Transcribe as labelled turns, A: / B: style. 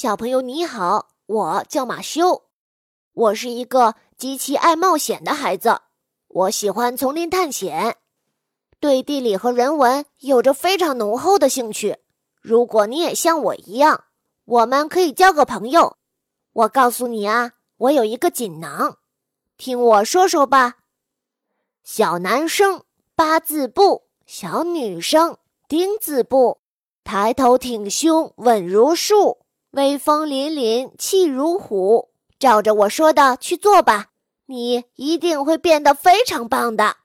A: 小朋友你好，我叫马修，我是一个极其爱冒险的孩子。我喜欢丛林探险，对地理和人文有着非常浓厚的兴趣。如果你也像我一样，我们可以交个朋友。我告诉你啊，我有一个锦囊，听我说说吧。小男生八字步，小女生丁字步，抬头挺胸稳如树，威风凛凛气如虎。照着我说的去做吧。你一定会变得非常棒的。